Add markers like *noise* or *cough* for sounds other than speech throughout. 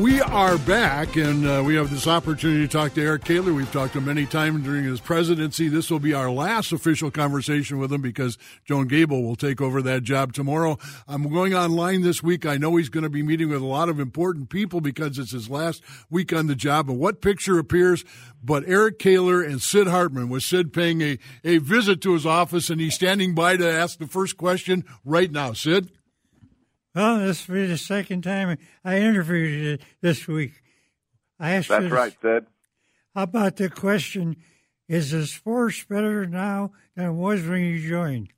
We are back, and uh, we have this opportunity to talk to Eric Kaler. We've talked to him many times during his presidency. This will be our last official conversation with him because Joan Gabel will take over that job tomorrow. I'm going online this week. I know he's going to be meeting with a lot of important people because it's his last week on the job. And what picture appears but Eric Kaler and Sid Hartman, with Sid paying a, a visit to his office, and he's standing by to ask the first question right now. Sid? Well, this will be the second time I interviewed you this week. I asked That's you right, Sid. How about the question, is the sports better now than it was when you joined?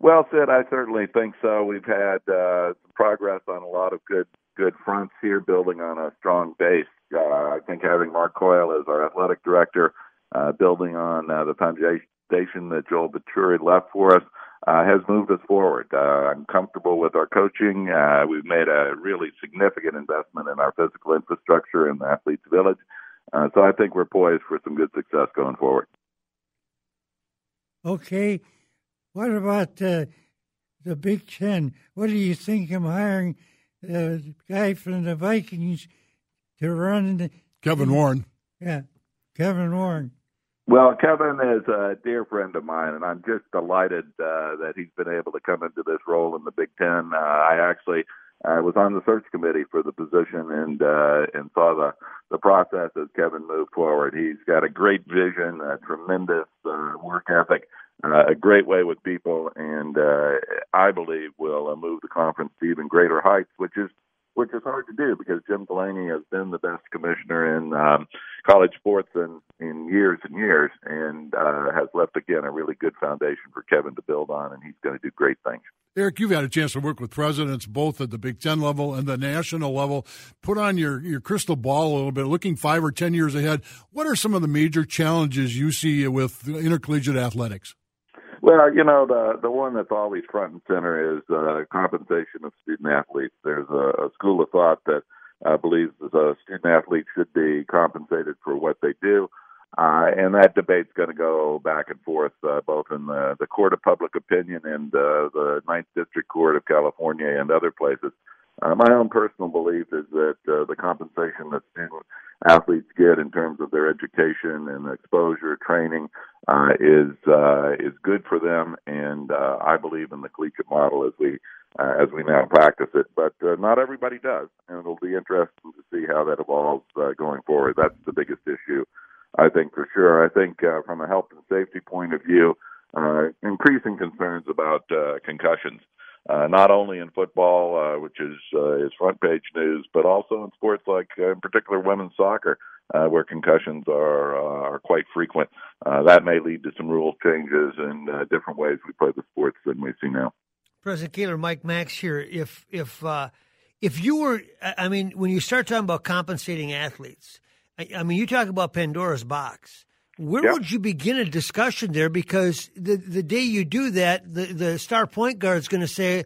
Well, Sid, I certainly think so. We've had uh, progress on a lot of good good fronts here, building on a strong base. Uh, I think having Mark Coyle as our athletic director, uh, building on uh, the foundation that Joel Maturi left for us, uh, has moved us forward. Uh, I'm comfortable with our coaching. Uh, we've made a really significant investment in our physical infrastructure in the athletes village. Uh, so I think we're poised for some good success going forward. Okay. What about uh, the Big Ten? What do you think of hiring the guy from the Vikings to run the. Kevin Warren. Yeah, Kevin Warren. Well, Kevin is a dear friend of mine, and I'm just delighted uh, that he's been able to come into this role in the Big Ten. Uh, I actually was on the search committee for the position and uh, and saw the the process as Kevin moved forward. He's got a great vision, a tremendous uh, work ethic, uh, a great way with people, and uh, I believe will uh, move the conference to even greater heights, which is which is hard to do because Jim Delaney has been the best commissioner in um, college sports in, in years and years, and uh, has left again a really good foundation for Kevin to build on, and he's going to do great things. Eric, you've had a chance to work with presidents both at the Big Ten level and the national level. Put on your, your crystal ball a little bit, looking five or ten years ahead. What are some of the major challenges you see with intercollegiate athletics? Well, you know, the the one that's always front and center is uh, compensation of student athletes. There's a, a school of thought that uh, believes a student athlete should be compensated for what they do. Uh, and that debate's going to go back and forth, uh, both in the, the Court of Public Opinion and uh, the Ninth District Court of California and other places. Uh, my own personal belief is that uh, the compensation that student athletes get in terms of their education and exposure, training, uh, is uh, is good for them, and uh, I believe in the collegiate model as we uh, as we now practice it. But uh, not everybody does, and it'll be interesting to see how that evolves uh, going forward. That's the biggest issue, I think for sure. I think uh, from a health and safety point of view, uh, increasing concerns about uh, concussions uh, not only in football, uh, which is uh, is front page news, but also in sports like, uh, in particular, women's soccer, uh, where concussions are uh, are quite frequent. Uh, that may lead to some rule changes and uh, different ways we play the sports than we see now. President Kaler, Mike Max here. If if uh, if you were, I mean, when you start talking about compensating athletes, I, I mean, you talk about Pandora's box. Where yep. would you begin a discussion there? Because the the day you do that, the, the star point guard is going to say,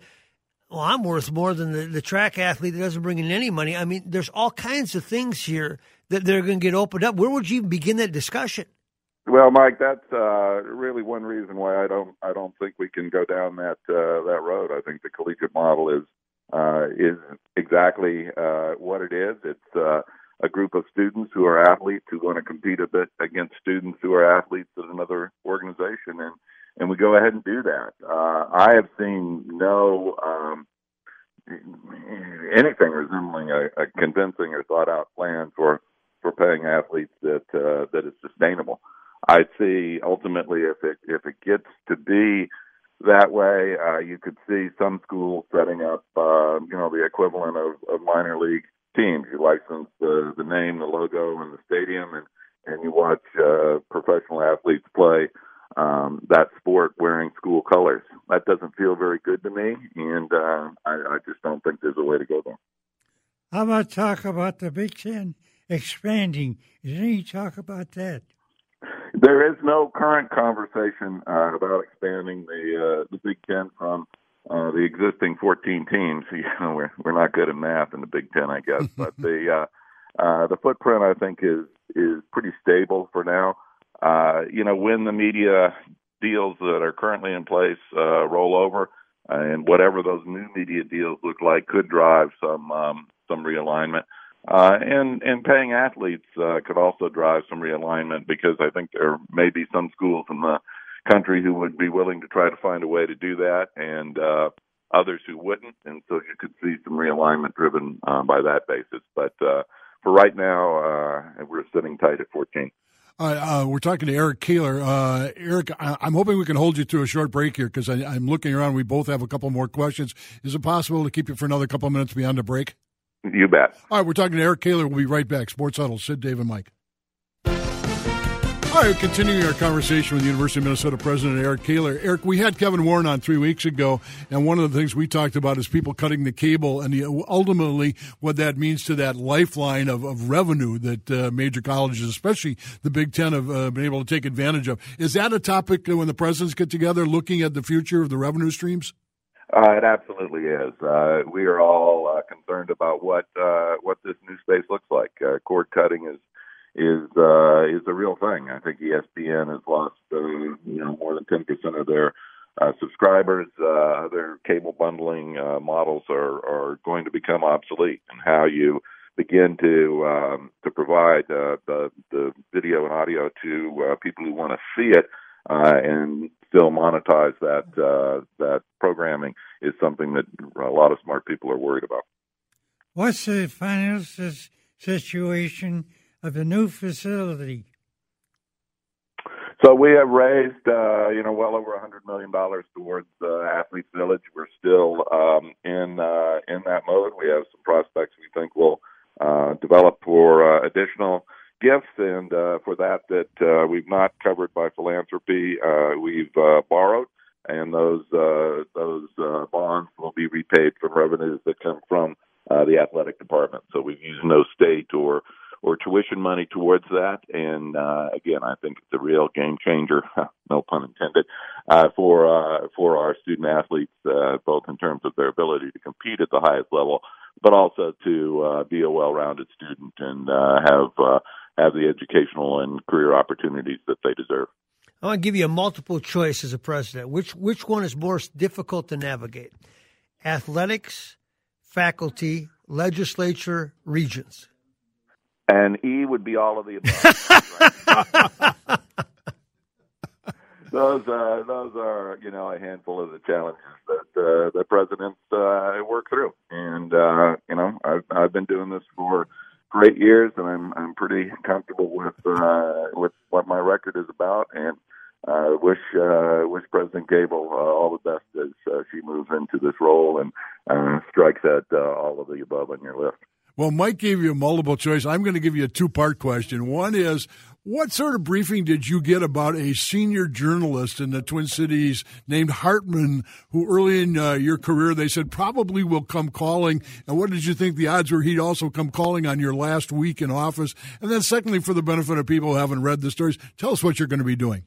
"Well, I'm worth more than the, the track athlete that doesn't bring in any money." I mean, there's all kinds of things here that they're going to get opened up. Where would you even begin that discussion? Well, Mike, that's uh, really one reason why I don't I don't think we can go down that uh, that road. I think the collegiate model is uh, is exactly uh, what it is. It's uh, a group of students who are athletes who want to compete a bit against students who are athletes at another organization, and and we go ahead and do that. Uh, I have seen no um, anything resembling a, a convincing or thought out plan for for paying athletes that uh, that is sustainable. I see ultimately if it if it gets to be that way, uh, you could see some schools setting up, uh, you know, the equivalent of, of minor league teams. You license the the name, the logo, and the stadium, and and you watch uh, professional athletes play um, that sport wearing school colors. That doesn't feel very good to me, and uh, I, I just don't think there's a way to go there. How about talk about the Big Ten expanding? Is there any talk about that? There is no current conversation uh, about expanding the uh, the Big Ten from uh, the existing 14 teams. *laughs* You know, we're we're not good at math in the Big Ten, I guess, but *laughs* the uh, uh, the footprint I think is is pretty stable for now. Uh, you know, when the media deals that are currently in place uh, roll over, and whatever those new media deals look like could drive some um, some realignment. Uh, and and paying athletes uh, could also drive some realignment because I think there may be some schools in the country who would be willing to try to find a way to do that, and uh, others who wouldn't. And so you could see some realignment driven uh, by that basis. But uh, for right now, uh, we're sitting tight at 14. Uh, uh, we're talking to Eric Kaler. Uh, Eric, I, am hoping we can hold you to a short break here because I'm looking around. We both have a couple more questions. Is it possible to keep you for another couple of minutes beyond the break? You bet. All right, we're talking to Eric Kaler. We'll be right back. Sports Huddle, Sid, Dave, and Mike. All right, continuing our conversation with University of Minnesota President Eric Kaler. Eric, we had Kevin Warren on three weeks ago, and one of the things we talked about is people cutting the cable and the, ultimately what that means to that lifeline of, of revenue that uh, major colleges, especially the Big Ten, have uh, been able to take advantage of. Is that a topic when the presidents get together looking at the future of the revenue streams? Uh, it absolutely is. Uh, we are all uh, concerned about what uh, what this new space looks like. Uh, cord cutting is is uh, is a real thing. I think ESPN has lost uh, you know more than ten percent of their uh, subscribers. Uh, their cable bundling uh, models are are going to become obsolete, and how you begin to um, to provide uh, the the video and audio to uh, people who want to see it uh, and still monetize that uh, that programming is something that a lot of smart people are worried about. What's the financial situation of the new facility? So we have raised, uh, you know, well over a hundred million dollars towards uh, Athletes Village. We're still um, in uh, in that mode. We have some prospects we think will uh, develop for uh, additional gifts, and uh, for that that uh, we've not covered by philanthropy, uh, we've uh, borrowed, and those uh, those uh, bonds will be repaid from revenues that come from uh, the athletic department. So we've used no state or or tuition money towards that. And uh, again, I think it's a real game changer, *laughs* no pun intended, uh, for uh, for our student athletes, uh, both in terms of their ability to compete at the highest level, but also to uh, be a well-rounded student and uh, have uh, have the educational and career opportunities that they deserve. I want to give you a multiple choice as a president. Which which one is more difficult to navigate? Athletics, faculty, legislature, regents and E would be all of the above. *laughs* those uh, those are you know a handful of the challenges that uh, the presidents uh, work through, and uh, you know I've I've been doing this for great years, and I'm I'm pretty comfortable with uh, with what my record is about, and uh, wish uh, wish President Gabel uh, all the best as uh, she moves into this role and uh, strikes at uh, all of the above on your list. Well, Mike gave you a multiple choice. I'm going to give you a two part question. One is, what sort of briefing did you get about a senior journalist in the Twin Cities named Hartman, who early in uh, your career they said probably will come calling? And what did you think the odds were he'd also come calling on your last week in office? And then, secondly, for the benefit of people who haven't read the stories, tell us what you're going to be doing.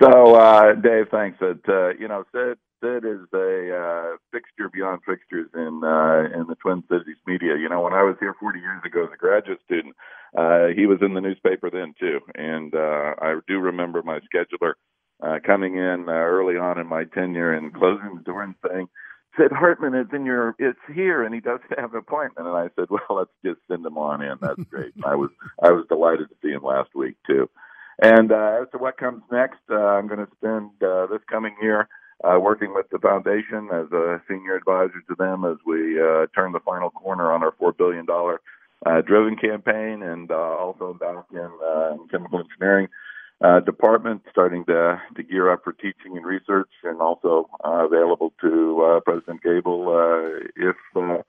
So, uh, Dave, thanks. That uh, you know, Sid Sid is a uh, fixture beyond fixtures in uh, in the Twin Cities media. You know, when I was here 40 years ago as a graduate student, uh, he was in the newspaper then too, and uh, I do remember my scheduler uh, coming in uh, early on in my tenure and closing the door and saying. Sid Hartman is in your, it's here, and he does *laughs* have an appointment. And I said, well, let's just send him on in. That's *laughs* great. I was, I was delighted to see him last week too. And uh, as to what comes next, uh, I'm going to spend uh, this coming year uh, working with the foundation as a senior advisor to them as we uh, turn the final corner on our $4 billion uh, driven campaign and uh, also back in, uh, chemical engineering uh, department, starting to, to gear up for teaching and research and also uh, available to uh, President Gabel uh, if uh,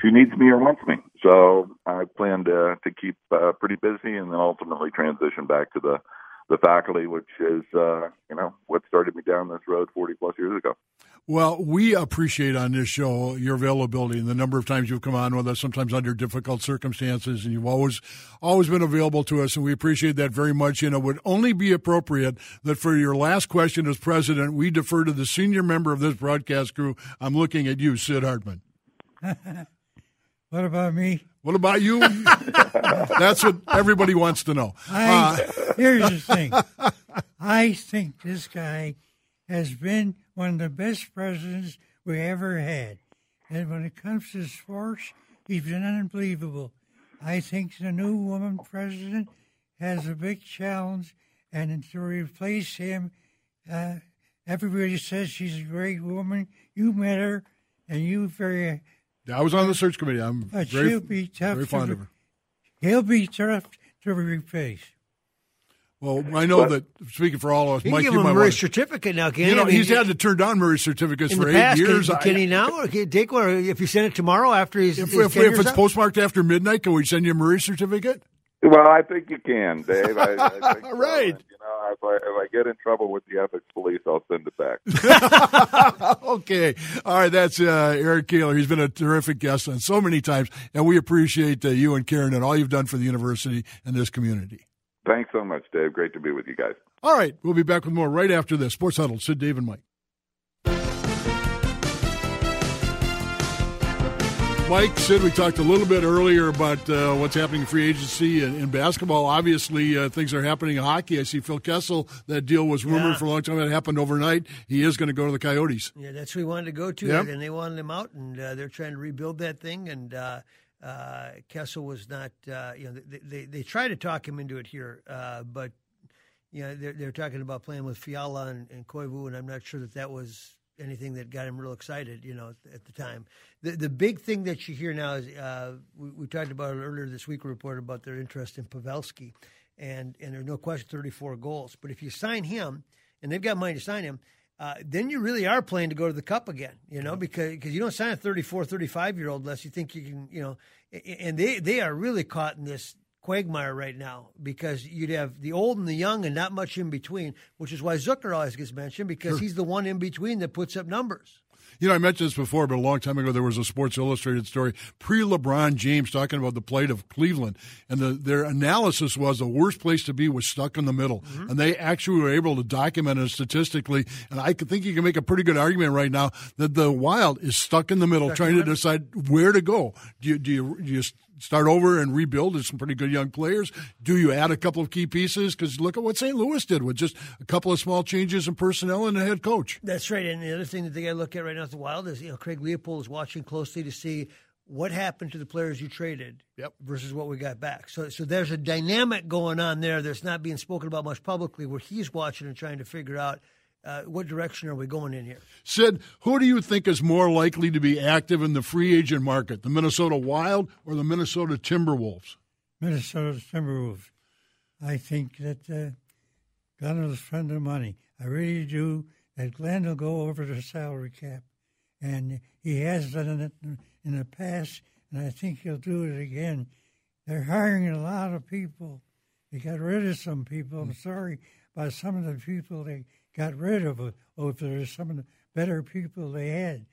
she needs me or wants me. So I plan to, to keep uh, pretty busy and then ultimately transition back to the the faculty, which is uh, you know what started me down this road 40 plus years ago. Well, we appreciate on this show your availability and the number of times you've come on with us, sometimes under difficult circumstances, and you've always always been available to us, and we appreciate that very much. And it would only be appropriate that for your last question as president, we defer to the senior member of this broadcast crew. I'm looking at you, Sid Hartman. *laughs* what about me? What about you? *laughs* That's what everybody wants to know. I, uh, here's the *laughs* thing. I think this guy has been one of the best presidents we ever had. And when it comes to sports, he's been unbelievable. I think the new woman president has a big challenge, and to replace him, uh, everybody says she's a great woman. You met her, and you very. I was on the search committee. I'm but very, she'll be tough very fond to, of her. He'll be tough to replace. Well, I know that speaking for all of us, You Mike, give you him might a Murray want- certificate now, can You know, I mean, he's had to turn down Murray certificates in for the eight past. years. Can, can I- he now? Or can, take one if you send it tomorrow after he's. if, his if, if it's up? postmarked after midnight, can we send you a Murray certificate? Well, I think you can, *laughs* Dave. I, I think. Right. And, you know, if I, if I get in trouble with the ethics police, I'll send it back. *laughs* okay. All right. That's uh, Eric Kaler. He's been a terrific guest on so many times, and we appreciate uh, you and Karen and all you've done for the university and this community. Thanks so much, Dave. Great to be with you guys. All right. We'll be back with more right after this. Sports Huddle, Sid, Dave, and Mike. Mike, Sid, we talked a little bit earlier about uh, what's happening in free agency and in basketball. Obviously, uh, things are happening in hockey. I see Phil Kessel. That deal was rumored Yeah. for a long time. It happened overnight. He is going to go to the Coyotes. Yeah, that's who he wanted to go to, Yep. and they wanted him out, and uh, they're trying to rebuild that thing. And uh, uh, Kessel was not, uh, you know, they, they they tried to talk him into it here, uh, but you know, they're they're talking about playing with Fiala and, and Koivu, and I'm not sure that that was anything that got him real excited, you know, at the time. The the big thing that you hear now is uh, we, we talked about it earlier this week. We reported about their interest in Pavelski, and and there's no question 34 goals. But if you sign him, and they've got money to sign him, uh, then you really are playing to go to the cup again, you know, because cause you don't sign a 34, 35 year old unless you think you can, you know, and they, they are really caught in this quagmire right now because you'd have the old and the young and not much in between, which is why Zucker always gets mentioned because he's the one in between that puts up numbers. You know, I mentioned this before, but a long time ago there was a Sports Illustrated story pre LeBron James talking about the plight of Cleveland, and the, their analysis was the worst place to be was stuck in the middle, mm-hmm. and they actually were able to document it statistically. And I think you can make a pretty good argument right now that the Wild is stuck in the middle, Stuck trying to decide where to go. Do you do you, do you start over and rebuild? There's some pretty good young players. Do you add a couple of key pieces? Because look at what St. Louis did with just a couple of small changes in personnel and the head coach. That's right. And the other thing that they got to look at right now at the Wild is, you know, Craig Leipold is watching closely to see what happened to the players you traded Yep. versus what we got back. So, so there's a dynamic going on there that's not being spoken about much publicly, where he's watching and trying to figure out uh, what direction are we going in here. Sid, who do you think is more likely to be active in the free agent market, the Minnesota Wild or the Minnesota Timberwolves? Minnesota Timberwolves. I think that uh, Glenn will spend the money. I really do. That Glenn will go over the salary cap, and he has done it in, in the past, and I think he'll do it again. They're hiring a lot of people. They got rid of some people. I'm sorry about some of the people they got rid of. Or if there's some better people they had.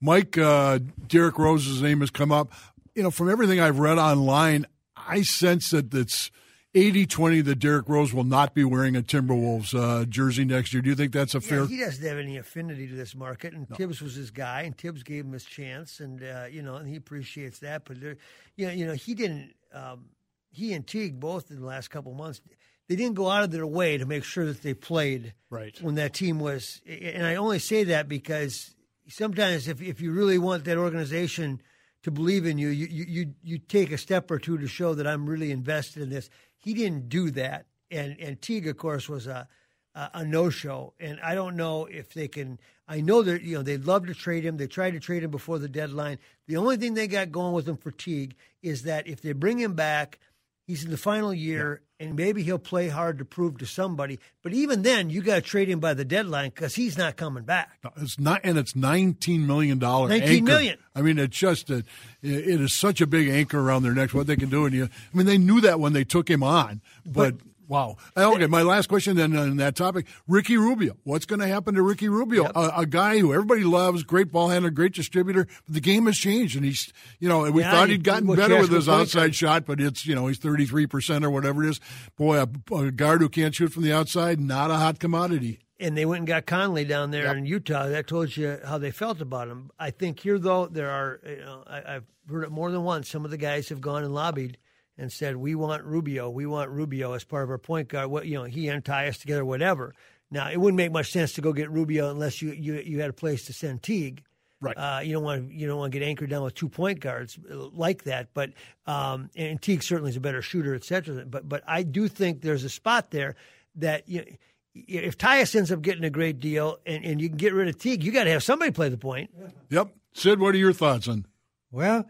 Mike, uh, Derrick Rose's name has come up. You know, from everything I've read online, I sense that it's 80 20 that Derek Rose will not be wearing a Timberwolves uh, jersey next year. Do you think that's a fair? He doesn't have any affinity to this market, and Thibs was his guy, and Thibs gave him his chance, and uh, you know, and he appreciates that. But there, you know, you know, he didn't. Um, he and Teague both in the last couple months, they didn't go out of their way to make sure that they played Right. when that team was. And I only say that because sometimes if if you really want that organization to believe in you, you you you, take a step or two to show that I'm really invested in this. He didn't do that, and and Teague, of course, was a a, a no show. And I don't know if they can. I know that you know they'd love to trade him. They tried to trade him before the deadline. The only thing they got going with him for Teague is that if they bring him back, he's in the final year, and maybe he'll play hard to prove to somebody. But even then, you got to trade him by the deadline because he's not coming back. It's not, and it's nineteen million dollar. 19 anchor. million. I mean, it's just a, it is such a big anchor around their necks. What they can do, and you, I mean, they knew that when they took him on, but, Wow. Uh, okay, my last question then on that topic: Ricky Rubio. What's going to happen to Ricky Rubio? Yep. A, a, guy who everybody loves, great ball handler, great distributor. But the game has changed, and he's you know we Yeah, thought he'd gotten better with his for point outside shot, but it's you know he's thirty three percent or whatever it is. Boy, a, a guard who can't shoot from the outside, not a hot commodity. and they went and got Conley down there Yep. in Utah. That told you how they felt about him. I think here, though, there are, you know, I, I've heard it more than once. Some of the guys have gone and lobbied and said, "We want Rubio. We want Rubio as part of our point guard. What you know, he and Tyus together, whatever." Now, it wouldn't make much sense to go get Rubio unless you you, you had a place to send Teague. Right. Uh, you don't want you don't want to get anchored down with two point guards uh, like that. But um, and Teague certainly is a better shooter, et cetera. But but I do think there's a spot there that you. If Tyus ends up getting a great deal and, and you can get rid of Teague, you got to have somebody play the point. Yep. Sid, what are your thoughts on? Well,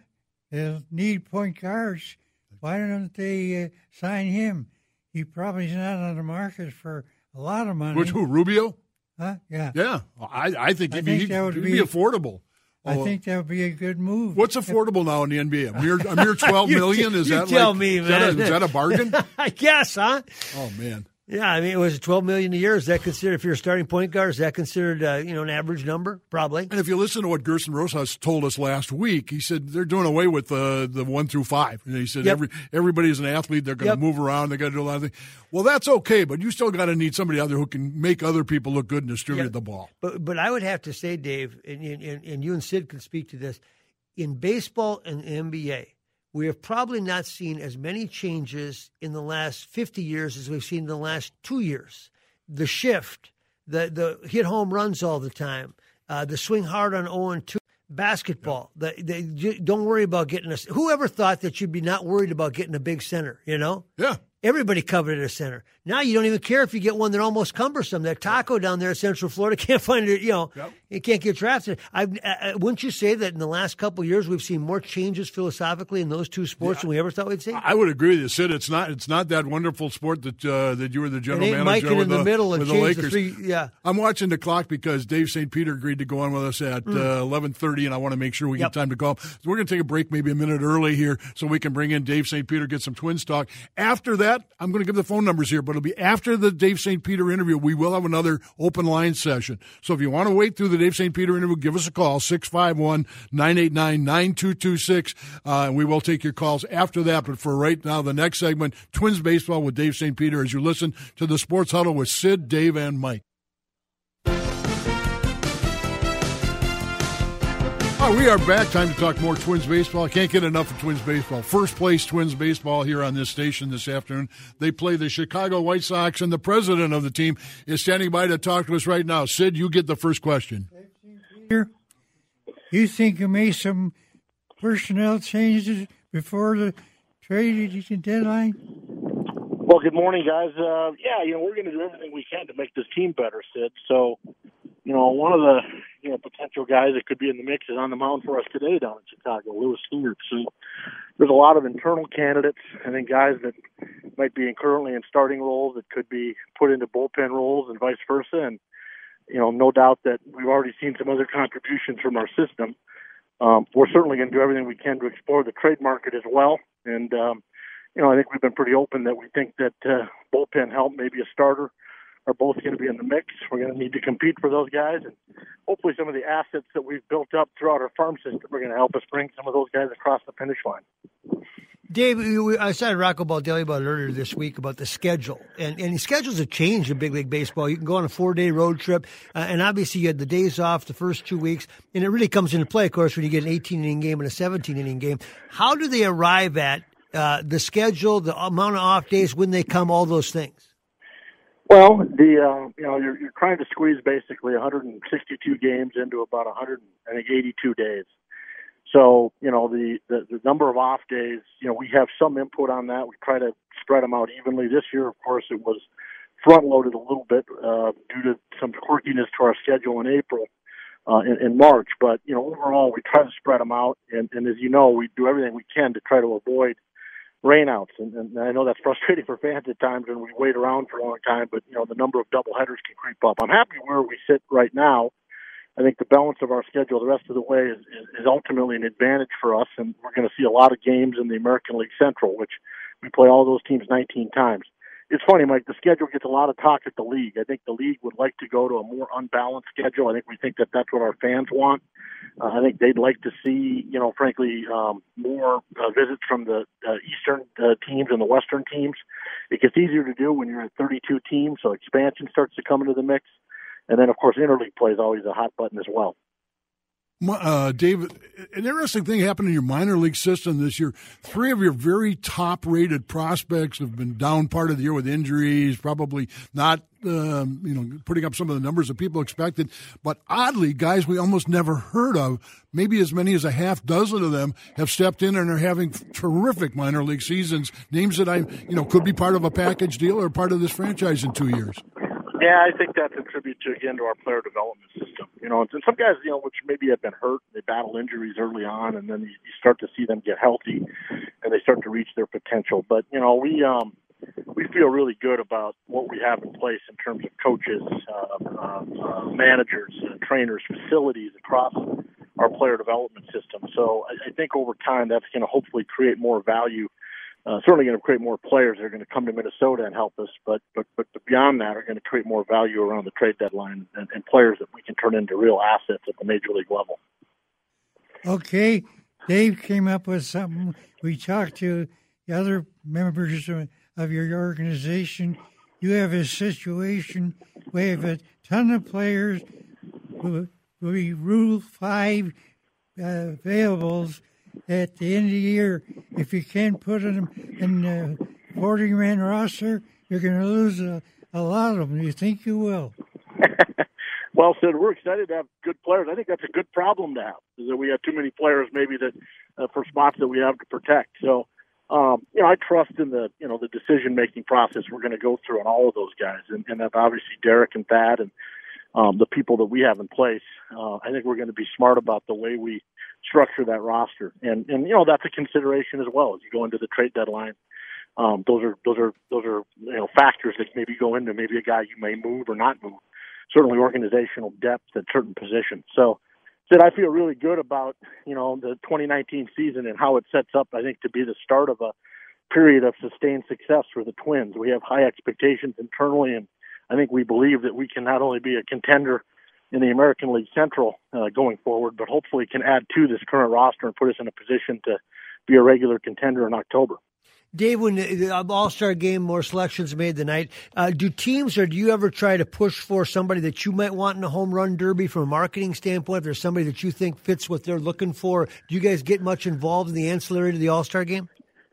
they'll need point guards. Why don't they uh, sign him? He probably is not on the market for a lot of money. Which who? Rubio? Huh? Yeah. Yeah, I, I think I he'd, think he'd, that would he'd be, be- affordable. I Oh, think that would be a good move. What's affordable now in the NBA? A mere, a mere *laughs* twelve million? Is you that tell like, me, is that a- man. is that a bargain? *laughs* I guess, huh? oh man. Yeah, I mean, it was twelve million a year. Is that considered if you're a starting point guard? Is that considered uh, you know an average number? Probably. And if you listen to what Gersson Rosas told us last week, he said they're doing away with uh, the one through five. And he said Yep. every everybody's an athlete. They're going to Yep. move around. They got to do a lot of things. Well, that's okay, but you still got to need somebody out there who can make other people look good and distribute Yep. the ball. But but I would have to say, Dave, and, and, and you and Sid can speak to this. In baseball and NBA, we have probably not seen as many changes in the last 50 years as we've seen in the last two years. The shift, the the hit home runs all the time, uh, the swing hard on 0 and 2. Basketball, the, the, don't worry about getting a. Whoever thought that you'd be not worried about getting a big center? You know, Yeah. Everybody coveted a center. Now you don't even care if you get one that almost cumbersome. That Tacko down there in Central Florida *laughs* can't find it. You know, Yep. it can't get drafted. I, I, wouldn't you say that in the last couple of years we've seen more changes philosophically in those two sports than we ever thought we'd see? I would agree with you, Sid. It's not it's not that wonderful sport that uh, that you were the general manager with in the, middle with the change the Lakers. three. Yeah, I'm watching the clock because Dave St. Peter agreed to go on with us at uh, 11:30, and I want to make sure we Mm. Yep. get time to call. So we're going to take a break, maybe a minute early here, so we can bring in Dave St. Peter, get some Twins talk. After that, I'm going to give the phone numbers here, but it'll be after the Dave St. Peter interview. We will have another open line session. So if you want to wait through the Dave St. Peter interview, give us a call 651-989-9226, uh, and we will take your calls after that. But for right now, the next segment, Twins baseball with Dave St. Peter, as you listen to the Sports Huddle with Sid, Dave, and Mike. Oh, we are back. Time to talk more Twins baseball. I can't get enough of Twins baseball. First place Twins baseball here on this station this afternoon. They play the Chicago White Sox, and the president of the team is standing by to talk to us right now. Sid, you get the first question. Here, you think you made some personnel changes before the trade deadline? Well, good morning, guys. Uh, yeah, you know we're going to do everything we can to make this team better, Sid. So, you know, one of the you know potential guys that could be in the mix is on the mound for us today down in Chicago, Lewis Stewart. So, there's a lot of internal candidates. I think guys that might be currently in starting roles that could be put into bullpen roles and vice versa. And you know, no doubt that we've already seen some other contributions from our system. Um, we're certainly going to do everything we can to explore the trade market as well. And um, you know, I think we've been pretty open that we think that uh, bullpen help, maybe a starter, are both going to be in the mix. We're going to need to compete for those guys, and hopefully, some of the assets that we've built up throughout our farm system are going to help us bring some of those guys across the finish line. Dave, I saw Rocco Baldelli about earlier this week about the schedule, and and the schedules have changed in big league baseball. You can go on a four day road trip, uh, and obviously you had the days off the first two weeks, and it really comes into play, of course, when you get an 18 inning game and a 17 inning game. How do they arrive at uh, the schedule, the amount of off days, when they come, all those things? Well, the uh, you know you're you're trying to squeeze basically 162 games into about 100 I think 82 days. So you know the, the the number of off days. You know we have some input on that. We try to spread them out evenly. This year, of course, it was front loaded a little bit uh, due to some quirkiness to our schedule in April. Uh, in, in March, but you know overall we try to spread them out, and, and as you know we do everything we can to try to avoid rainouts, and, and I know that's *laughs* frustrating for fans at times when we wait around for a long time. But you know, the number of double headers can creep up. I'm happy where we sit right now. I think the balance of our schedule the rest of the way is, is, is ultimately an advantage for us, and we're going to see a lot of games in the American League Central, which we play all those teams 19 times. It's funny, Mike. The schedule gets a lot of talk at the league. I think the league would like to go to a more unbalanced schedule. I think we think that that's what our fans want. Uh, I think they'd like to see, you know, frankly, um, more uh, visits from the uh, Eastern uh, teams and the Western teams. It gets easier to do when you're at 32 teams, so expansion starts to come into the mix. And then, of course, interleague play is always a hot button as well. Uh, David, an interesting thing happened in your minor league system this year. Three of your very top rated prospects have been down part of the year with injuries, probably not, um, you know, putting up some of the numbers that people expected. But oddly, guys we almost never heard of, maybe as many as a half dozen of them have stepped in and are having terrific minor league seasons. Names that I, you know, could be part of a package deal or part of this franchise in two years. Yeah, I think that's a tribute to again to our player development. You know, and some guys, you know, which maybe have been hurt, they battle injuries early on, and then you, start to see them get healthy, and they start to reach their potential. But you know, we um, we feel really good about what we have in place in terms of coaches, uh, uh, uh, managers, uh, trainers, facilities across our player development system. So I, I think over time that's going to hopefully create more value certainly going to create more players that are going to come to Minnesota and help us, but but but beyond that, are going to create more value around the trade deadline and, and players that we can turn into real assets at the major league level. Okay, Dave came up with something. We talked to the other members of your organization. You have a situation where you have a ton of players who will be Rule Five uh, availables at the end of the year, if you can't put them in the 40 man roster, you're going to lose a, a lot of them. You think you will? *laughs* well, Sid, we're excited to have good players. I think that's a good problem to have, is that we have too many players maybe that uh, for spots that we have to protect. So, um, you know, I trust in the you know the decision making process we're going to go through on all of those guys, and, and obviously Derek and Thad and um, the people that we have in place. Uh, I think we're going to be smart about the way we structure that roster. And and you know that's a consideration as well as you go into the trade deadline. Um, those are those are those are you know factors that maybe go into maybe a guy you may move or not move. Certainly organizational depth at certain positions. So Sid, I feel really good about you know the 2019 season and how it sets up. I think to be the start of a period of sustained success for the Twins. We have high expectations internally, and I think we believe that we can not only be a contender in the American League Central uh, going forward, but hopefully can add to this current roster and put us in a position to be a regular contender in October. Dave, when the All Star game, more selections made the night. Uh, do teams or do you ever try to push for somebody that you might want in a home run derby from a marketing standpoint? If there's somebody that you think fits what they're looking for, do you guys get much involved in the ancillary to the All Star game?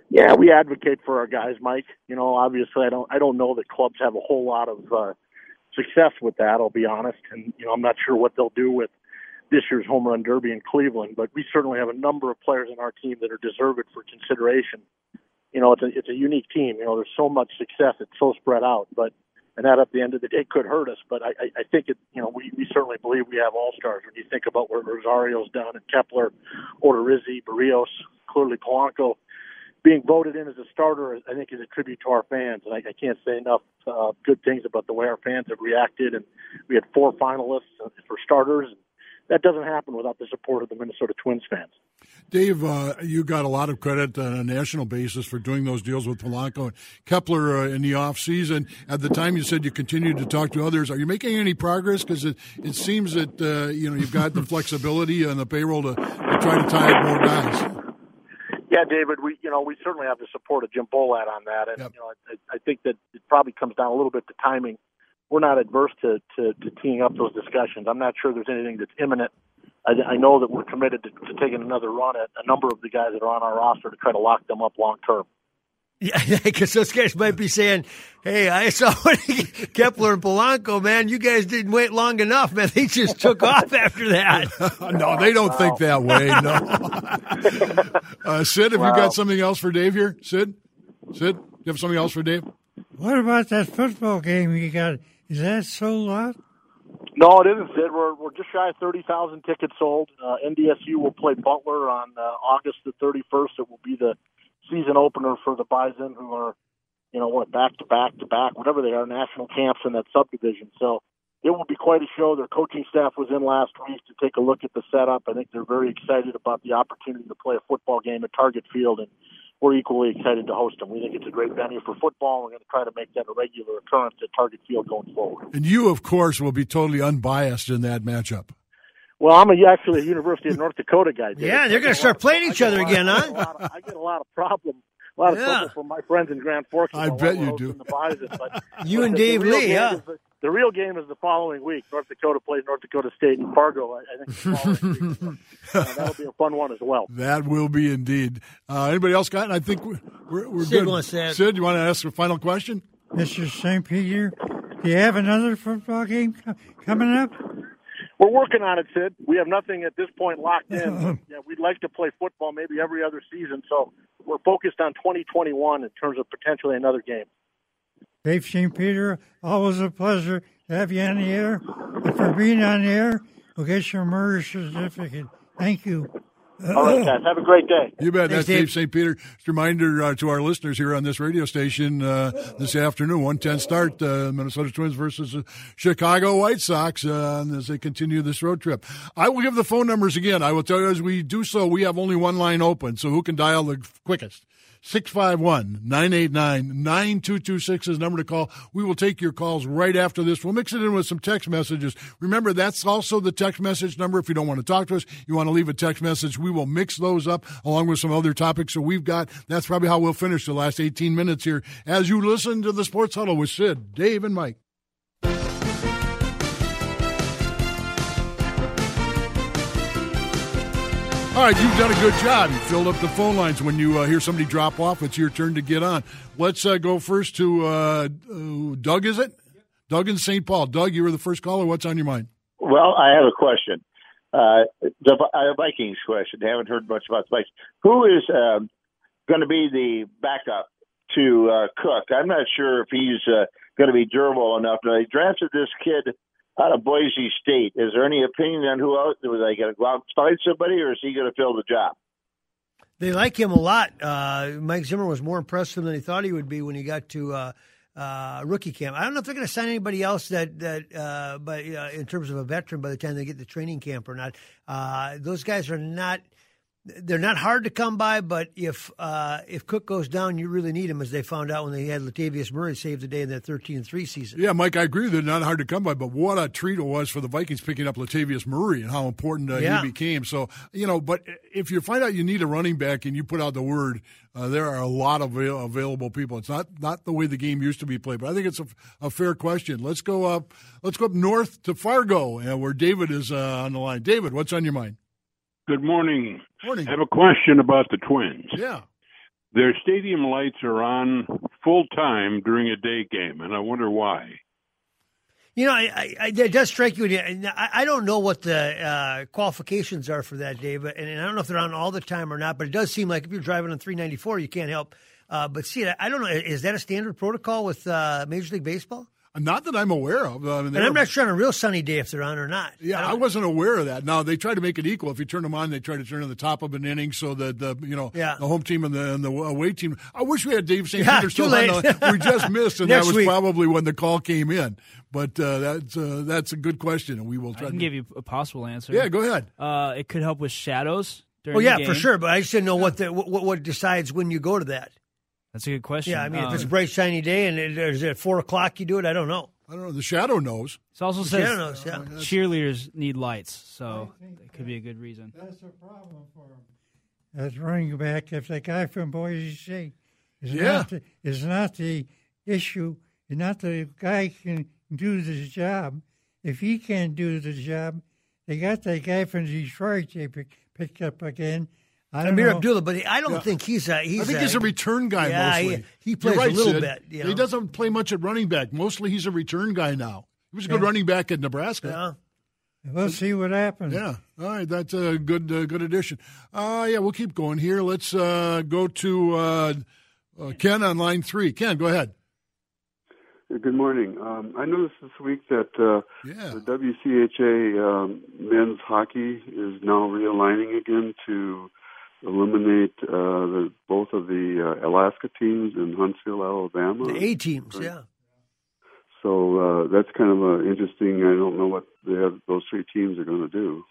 Yeah, we advocate for our guys, Mike. You know, obviously, I don't, I don't know that clubs have a whole lot of uh, success with that. I'll be honest, and you know I'm not sure what they'll do with this year's home run derby in Cleveland, but we certainly have a number of players in our team that are deserved for consideration. You know, it's a it's a unique team. You know, there's so much success, it's so spread out, but and that at the end of the day could hurt us. But I, I think it, you know, we, we certainly believe we have all stars. When you think about where Rosario's down and Kepler, Odorizzi, Berrios, clearly Polanco, being voted in as a starter, I think, is a tribute to our fans. And I, I can't say enough uh, good things about the way our fans have reacted. And we had four finalists for starters. That doesn't happen without the support of the Minnesota Twins fans. Dave, uh, you got a lot of credit on a national basis for doing those deals with Polanco and Kepler uh, in the off season. At the time, you said you continued to talk to others. Are you making any progress? Because it, it seems that uh, you know you've got the flexibility on the payroll to, to try to tie up more guys. Yeah, David, we you know we certainly have the support of Jim Pohlad on that, and yep. you know I, I think that it probably comes down a little bit to timing. We're not adverse to, to to teeing up those discussions. I'm not sure there's anything that's imminent. I, I know that we're committed to, to taking another run at a number of the guys that are on our roster to try to lock them up long term. Yeah, *laughs* because those guys might be saying, "Hey, I saw *laughs* Kepler and Polanco, man. You guys didn't wait long enough, man. They just *laughs* took off after that." no, they don't wow. think that way. No. uh, Sid, have wow. you got something else for Dave here? Sid, Sid, you have something else for Dave? What about that football game you got? Is that sold out? No, it isn't, Sid. We're we're just shy of thirty thousand tickets sold. Uh, NDSU will play Butler on uh, August the thirty first. It will be the season opener for the Bison, who are, you know, what back to back to back, whatever they are, national champs in that subdivision. So it will be quite a show. Their coaching staff was in last week to take a look at the setup. I think they're very excited about the opportunity to play a football game at Target Field, and we're equally excited to host them. We think it's a great venue for football. We're going to try to make that a regular occurrence at Target Field going forward. And you, of course, will be totally unbiased in that matchup. Well, I'm a, actually a University of North Dakota guy. Dave. Yeah, they're going to start playing each other again, I huh? get, a lot of, I get a lot of problems. A lot of Yeah. trouble from my friends in Grand Forks. I bet you do. The Bison, but, *laughs* You but and the- Dave the Lee, game yeah. the, the real game is the following week. North Dakota plays North Dakota State in Fargo. I, I think the *laughs* week. So, uh, that'll be a fun one as well. That will be indeed. Uh, anybody else got? I think we're, we're, we're Sid good. wants to Sid, you want to ask a final question? Mr. St. Peter, do you have another football game co- coming up? We're working on it, Sid. We have nothing at this point locked in. *laughs* yeah, we'd like to play football maybe every other season, so we're focused on 2021 in terms of potentially another game. Dave St. Peter, always a pleasure to have you on the air. And for being on the air, we'll get your murder certificate. Thank you. All right, guys. Have a great day. You bet. Thanks, That's Dave Dave. St. Peter. Just a reminder uh, to our listeners here on this radio station uh, this afternoon, 110 start, uh, Minnesota Twins versus uh, Chicago White Sox uh, as they continue this road trip. I will give the phone numbers again. I will tell you as we do so, we have only one line open, so who can dial the quickest? 651 989 9226 is the number to call. We will take your calls right after this. We'll mix it in with some text messages. Remember, that's also the text message number. If you don't want to talk to us, you want to leave a text message, we will mix those up along with some other topics that we've got. That's probably how we'll finish the last 18 minutes here as you listen to the Sports Huddle with Sid, Dave, and Mike. All right, you've done a good job. You filled up the phone lines. When you uh, hear somebody drop off, it's your turn to get on. Let's uh, go first to uh, uh, Doug, is it? Doug in St. Paul. Doug, you were the first caller. What's on your mind? Well, I have a question. Uh, the uh, Vikings question. I haven't heard much about the Vikings. Who is um, going to be the backup to Cook? I'm not sure if he's going to be durable enough. They drafted this kid out of Boise State. Is there any opinion on who else? Was they going to go out and find somebody, or is he going to fill the job? They like him a lot. Uh, Mike Zimmer was more impressive than he thought he would be when he got to uh, uh, rookie camp. I don't know if they're going to sign anybody else that that, uh, but uh, in terms of a veteran by the time they get to training camp or not. Uh, those guys are not. They're not hard to come by, but if uh, if Cook goes down, you really need him, as they found out when they had Latavius Murray save the day in that thirteen three season. Yeah, Mike, I agree. They're not hard to come by, but what a treat it was for the Vikings picking up Latavius Murray and how important uh, Yeah. he became. So, you know, but if you find out you need a running back and you put out the word, uh, there are a lot of available people. It's not not the way the game used to be played, but I think it's a, a fair question. Let's go up. Let's go up north to Fargo, uh, where David is uh, on the line. David, what's on your mind? Good morning. Morning. I have a question about the Twins. Yeah. Their stadium lights are on full time during a day game, and I wonder why. You know, I, I, I, it does strike you. I, I don't know what the uh, qualifications are for that, Dave, and, and I don't know if they're on all the time or not. But it does seem like if you're driving on 394, you can't help uh, but see it. I don't know. Is that a standard protocol with uh, Major League Baseball? Not that I'm aware of. I mean, And I'm not sure on a real sunny day if they're on or not. Yeah, I, wasn't aware of that. Now they try to make it equal. If you turn them on, they try to turn on the top of an inning so that the you know Yeah. the home team and the and the away team. I wish we had Dave St. Yeah, Peter still too on. The, we just *laughs* missed, and that was week. probably when the call came in. But uh, that's uh, that's a good question, and we will I try can to give you a possible answer. Yeah, go ahead. Uh, it could help with shadows. During Oh yeah, the for sure. But I just didn't know what the what, what decides when you go to that. That's a good question. Yeah, I mean, if it's a Um, bright shiny day and it, is it at four o'clock you do it, I don't know. I don't know. The shadow knows. it also The says shadow knows, yeah. cheerleaders need lights, so it could be a good reason. That's a problem for them. That's running back, if the guy from Boise State is Yeah. not the, is not the issue, and not the guy can do the job. If he can't do the job, they got that guy from Detroit they pick, picked up again. I don't Ameer know. Abdullah, but I don't think he's a he's I think a, he's a return guy yeah, mostly. He, he plays right, a little Sid. bit. You know? He doesn't play much at running back. Mostly, he's a return guy now. He was a good running back at Nebraska. Yeah. We'll see what happens. Yeah. All right. That's a good uh, good addition. Uh, yeah, we'll keep going here. Let's uh, go to uh, uh, Ken on line three. Ken, go ahead. Good morning. Um, I noticed this week that uh, Yeah. the WCHA um, men's hockey is now realigning again to eliminate uh, the, both of the uh, Alaska teams in Huntsville, Alabama. The A teams, Right. yeah. So uh, that's kind of uh, interesting. I don't know what the, those three teams are going to do.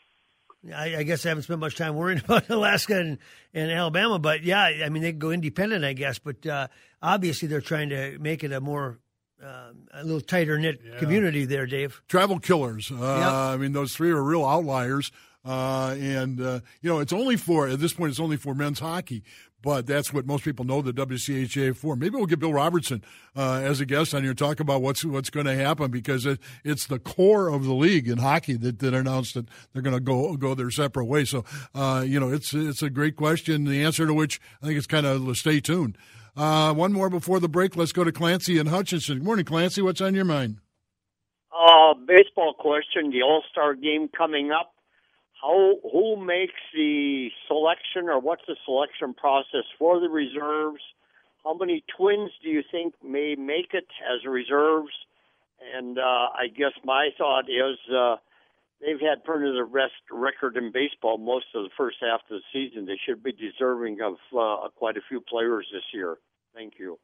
I, I, guess I haven't spent much time worrying *laughs* about Alaska and, and Alabama, but yeah, I mean they go independent, I guess. But uh, obviously they're trying to make it a more uh, a little tighter knit yeah. community there, Dave. Travel killers. Uh, yep. I mean, those three are real outliers. Uh, and uh, you know, it's only for at this point, it's only for men's hockey. But that's what most people know the WCHA for. Maybe we'll get Bill Robertson uh, as a guest on here talk about what's what's going to happen because it, it's the core of the league in hockey that, that announced that they're going to go go their separate ways. So uh, you know, it's it's a great question. The answer to which I think it's kind of stay tuned. Uh, one more before the break. Let's go to Clancy and Hutchinson. Good morning, Clancy. What's on your mind? Uh, baseball question. The All Star game coming up. How who makes the selection, or what's the selection process for the reserves? How many Twins do you think may make it as reserves? And uh, I guess my thought is uh, they've had pretty the best record in baseball most of the first half of the season. They should be deserving of uh, quite a few players this year. Thank you.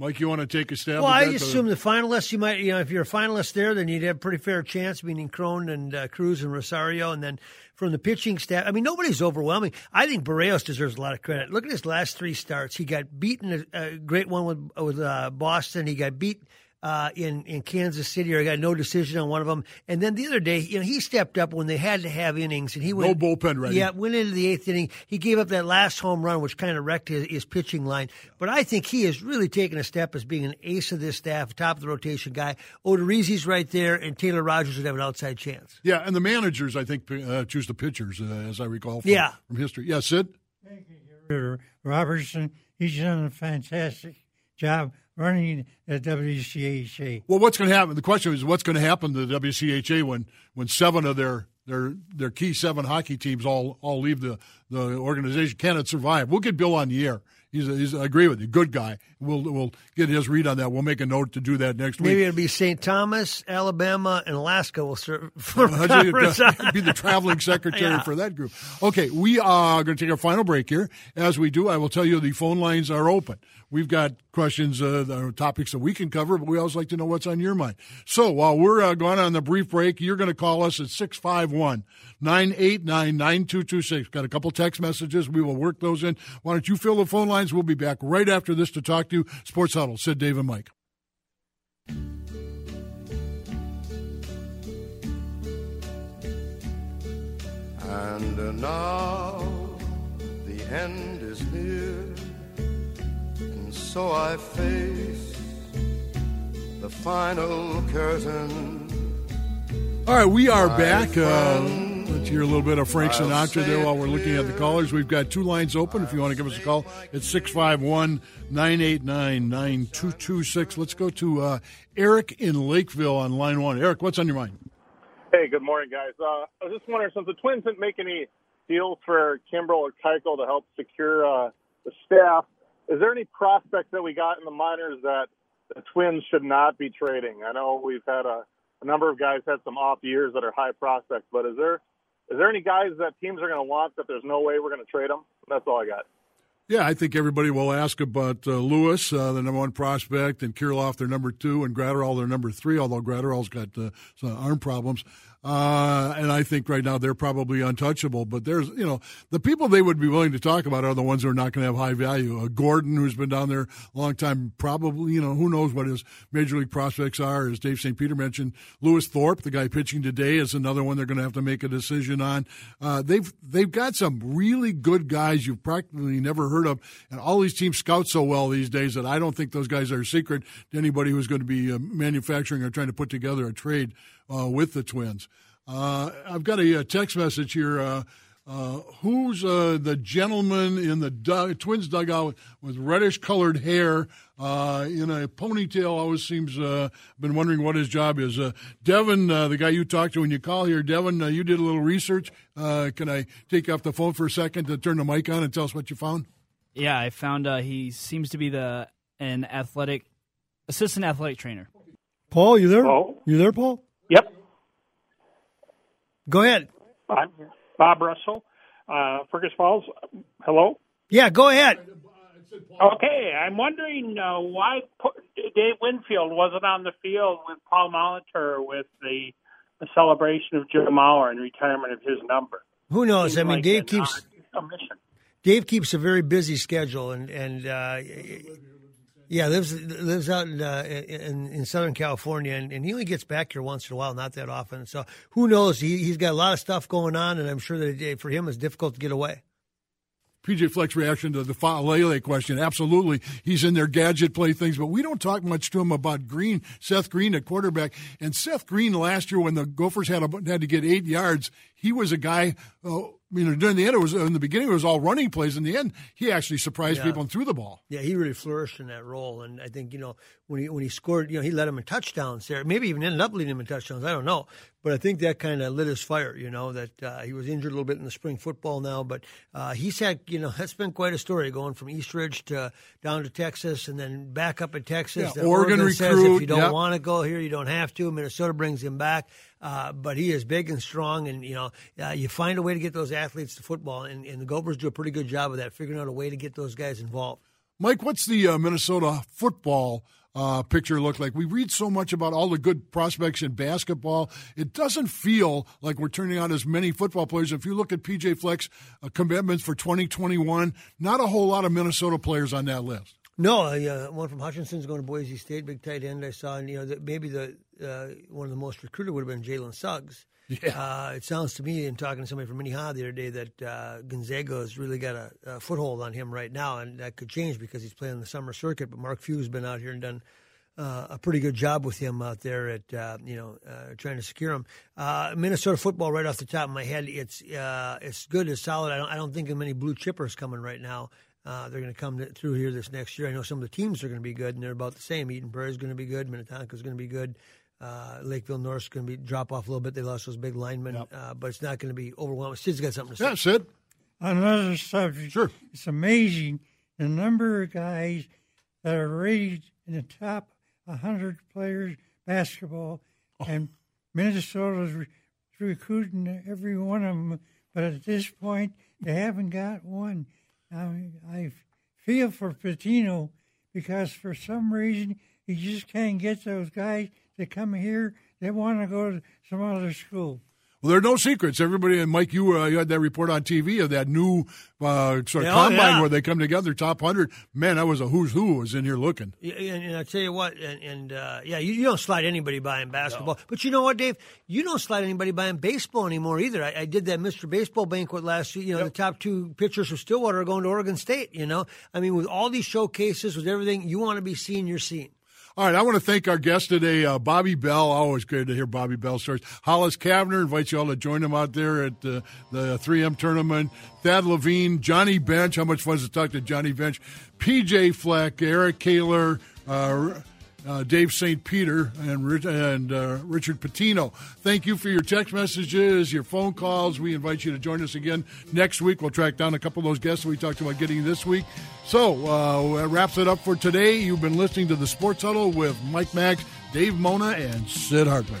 Mike, you want to take a stab? Well, I assume the finalists. You might, you know, if you're a finalist there, then you'd have a pretty fair chance. Meaning Cron and uh, Cruz and Rosario, and then from the pitching staff. I mean, nobody's overwhelming. I think Berrios deserves a lot of credit. Look at his last three starts. He got beaten a, a great one with with uh, Boston. He got beat uh, in in Kansas City, or I got no decision on one of them. And then the other day, you know, he stepped up when they had to have innings, and he went no bullpen ready. Yeah, went into the eighth inning. He gave up that last home run, which kind of wrecked his, his pitching line. But I think he has really taken a step as being an ace of this staff, top of the rotation guy. Odorizzi's right there, and Taylor Rogers would have an outside chance. Yeah, and the managers, I think, uh, choose the pitchers, uh, as I recall. From, yeah. from history. Yeah, Sid. Thank you, Robertson. He's done a fantastic job running the WCHA. Well, what's going to happen? The question is, what's going to happen to the WCHA when when seven of their their their key seven hockey teams all all leave the the organization? Can it survive? We'll get Bill on the air. He's, a, he's I agree with you, good guy. We'll we'll get his read on that. We'll make a note to do that next Maybe week. Maybe it'll be St. Thomas, Alabama, and Alaska will serve *laughs* for *laughs* be the traveling *laughs* secretary yeah. for that group. Okay, we are going to take our final break here. As we do, I will tell you the phone lines are open. We've got questions, uh, topics that we can cover, but we always like to know what's on your mind. So while we're uh, going on the brief break, you're going to call us at 651 989 9226. Got a couple text messages. We will work those in. Why don't you fill the phone lines? We'll be back right after this to talk to you. Sports Huddle, Sid, Dave, and Mike. And now the end is near and so I face the final curtain. All right, we are back. Uh, let's hear a little bit of Frank Sinatra there while we're looking at the callers. We've got two lines open. If you want to give us a call, it's 651 989 9226. Let's go to uh, Eric in Lakeville on line one. Eric, what's on your mind? Hey, good morning, guys. Uh, I was just wondering, since the Twins didn't make any deals for Kimbrel or Keuchel to help secure uh, the staff, is there any prospects that we got in the minors that the Twins should not be trading? I know we've had a, a number of guys had some off years that are high prospects, but is there is there any guys that teams are going to want that there's no way we're going to trade them? That's all I got. Yeah, I think everybody will ask about uh, Lewis, uh, the number one prospect, and Kirilloff, their number two, and Graterol, their number three, although Graterol's got uh, some arm problems. Uh, and I think right now they're probably untouchable. But there's, you know, the people they would be willing to talk about are the ones who are not going to have high value. Uh, Gordon, who's been down there a long time, probably, you know, who knows what his major league prospects are. As Dave St. Peter mentioned, Lewis Thorpe, the guy pitching today, is another one they're going to have to make a decision on. Uh, they've they've got some really good guys you've practically never heard of, and all these teams scout so well these days that I don't think those guys are a secret to anybody who's going to be uh, manufacturing or trying to put together a trade uh, with the Twins. Uh, I've got a, a, text message here. Uh, uh who's uh, the gentleman in the du- Twins dugout with reddish colored hair uh, in a ponytail? Always seems. been wondering what his job is. Devin, the guy you talked to when you call here, Devin, you did a little research. can I take off the phone for a second to turn the mic on and tell us what you found? Yeah, I found he seems to be the an athletic assistant athletic trainer. Paul, you there? Paul? You there, Paul? Yep. Go ahead. I'm Bob Russell, uh, Fergus Falls. Hello? Yeah, go ahead. Okay, I'm wondering uh, why Dave Winfield wasn't on the field with Paul Molitor with the, the celebration of Joe Mauer and retirement of his number. Who knows? Seems I mean, like Dave keeps. Dave keeps a very busy schedule, and and uh, yeah, lives lives out in, uh, in in Southern California, and, and he only gets back here once in a while, not that often. So who knows? He he's got a lot of stuff going on, and I'm sure that it, for him it's difficult to get away. PJ Fleck's reaction to the Lele question. Absolutely. He's in their gadget play things, but we don't talk much to him about Green, Seth Green at quarterback. And Seth Green last year when the Gophers had, a, had to get eight yards, he was a guy, uh, you know, during the end, it was in the beginning, it was all running plays. In the end, he actually surprised Yeah. people and threw the ball. Yeah, he really flourished in that role, and I think you know when he when he scored, you know, he led him in touchdowns there. Maybe even ended up leading him in touchdowns. I don't know, but I think that kind of lit his fire. You know that uh, he was injured a little bit in the spring football now, but uh, he's had you know that's been quite a story going from East Ridge to down to Texas and then back up in Texas. Yeah, Oregon says recruit, if you don't yep. want to go here, you don't have to. Minnesota brings him back. Uh, but he is big and strong, and you know uh, you find a way to get those athletes to football, and, and the Gophers do a pretty good job of that, figuring out a way to get those guys involved. Mike, what's the uh, Minnesota football uh, picture look like? We read so much about all the good prospects in basketball. It doesn't feel like we're turning out as many football players. If you look at PJ Fleck's uh, commitments for 2021, not a whole lot of Minnesota players on that list. No, uh, one from Hutchinson's going to Boise State, big tight end. I saw, and you know, that maybe the uh, one of the most recruited would have been Jalen Suggs. Yeah. Uh, it sounds to me, in talking to somebody from Minnehaha the other day, that uh, has really got a, a foothold on him right now, and that could change because he's playing the summer circuit. But Mark Few's been out here and done uh, a pretty good job with him out there at uh, you know uh, trying to secure him. Uh, Minnesota football, right off the top of my head, it's uh, it's good, it's solid. I don't I don't think of many blue chippers coming right now. Uh, they're going to come through here this next year. I know some of the teams are going to be good, and they're about the same. Eden Prairie is going to be good. Minnetonka is going to be good. Uh, Lakeville North is going to be drop off a little bit. They lost those big linemen, uh, but it's not going to be overwhelming. Sid's got something to say. Yeah, Sid. Another subject. Sure. It's amazing the number of guys that are rated in the top 100 players basketball, and Minnesota's re- recruiting every one of them. But at this point, they haven't got one. I, I feel for Pitino because for some reason he just can't get those guys to come here. They want to go to some other school. Well, there are no secrets. Everybody, and Mike, you, uh, you had that report on TV of that new uh, sort of Yeah, oh, combine yeah. where they come together, top 100. Man, that was a who's who was in here looking. And, and I tell you what, and, and uh, yeah, you, you don't slide anybody by in basketball. But you know what, Dave? You don't slide anybody by in baseball anymore either. I, I did that Mr. Baseball banquet last year. You know, the top two pitchers from Stillwater are going to Oregon State. You know, I mean, with all these showcases, with everything, you want to be seen, you're seen. All right, I want to thank our guest today, uh, Bobby Bell. Always great to hear Bobby Bell stories. Hollis Cavner invites you all to join him out there at uh, the 3M tournament. Thad Levine, Johnny Bench. How much fun is it to talk to Johnny Bench? PJ Fleck, Eric Kaler, uh, uh, Dave St. Peter, and, and uh, Richard Pitino. Thank you for your text messages, your phone calls. We invite you to join us again next week. We'll track down a couple of those guests we talked about getting this week. So uh, that wraps it up for today. You've been listening to the Sports Huddle with Mike Max, Dave Mona, and Sid Hartman.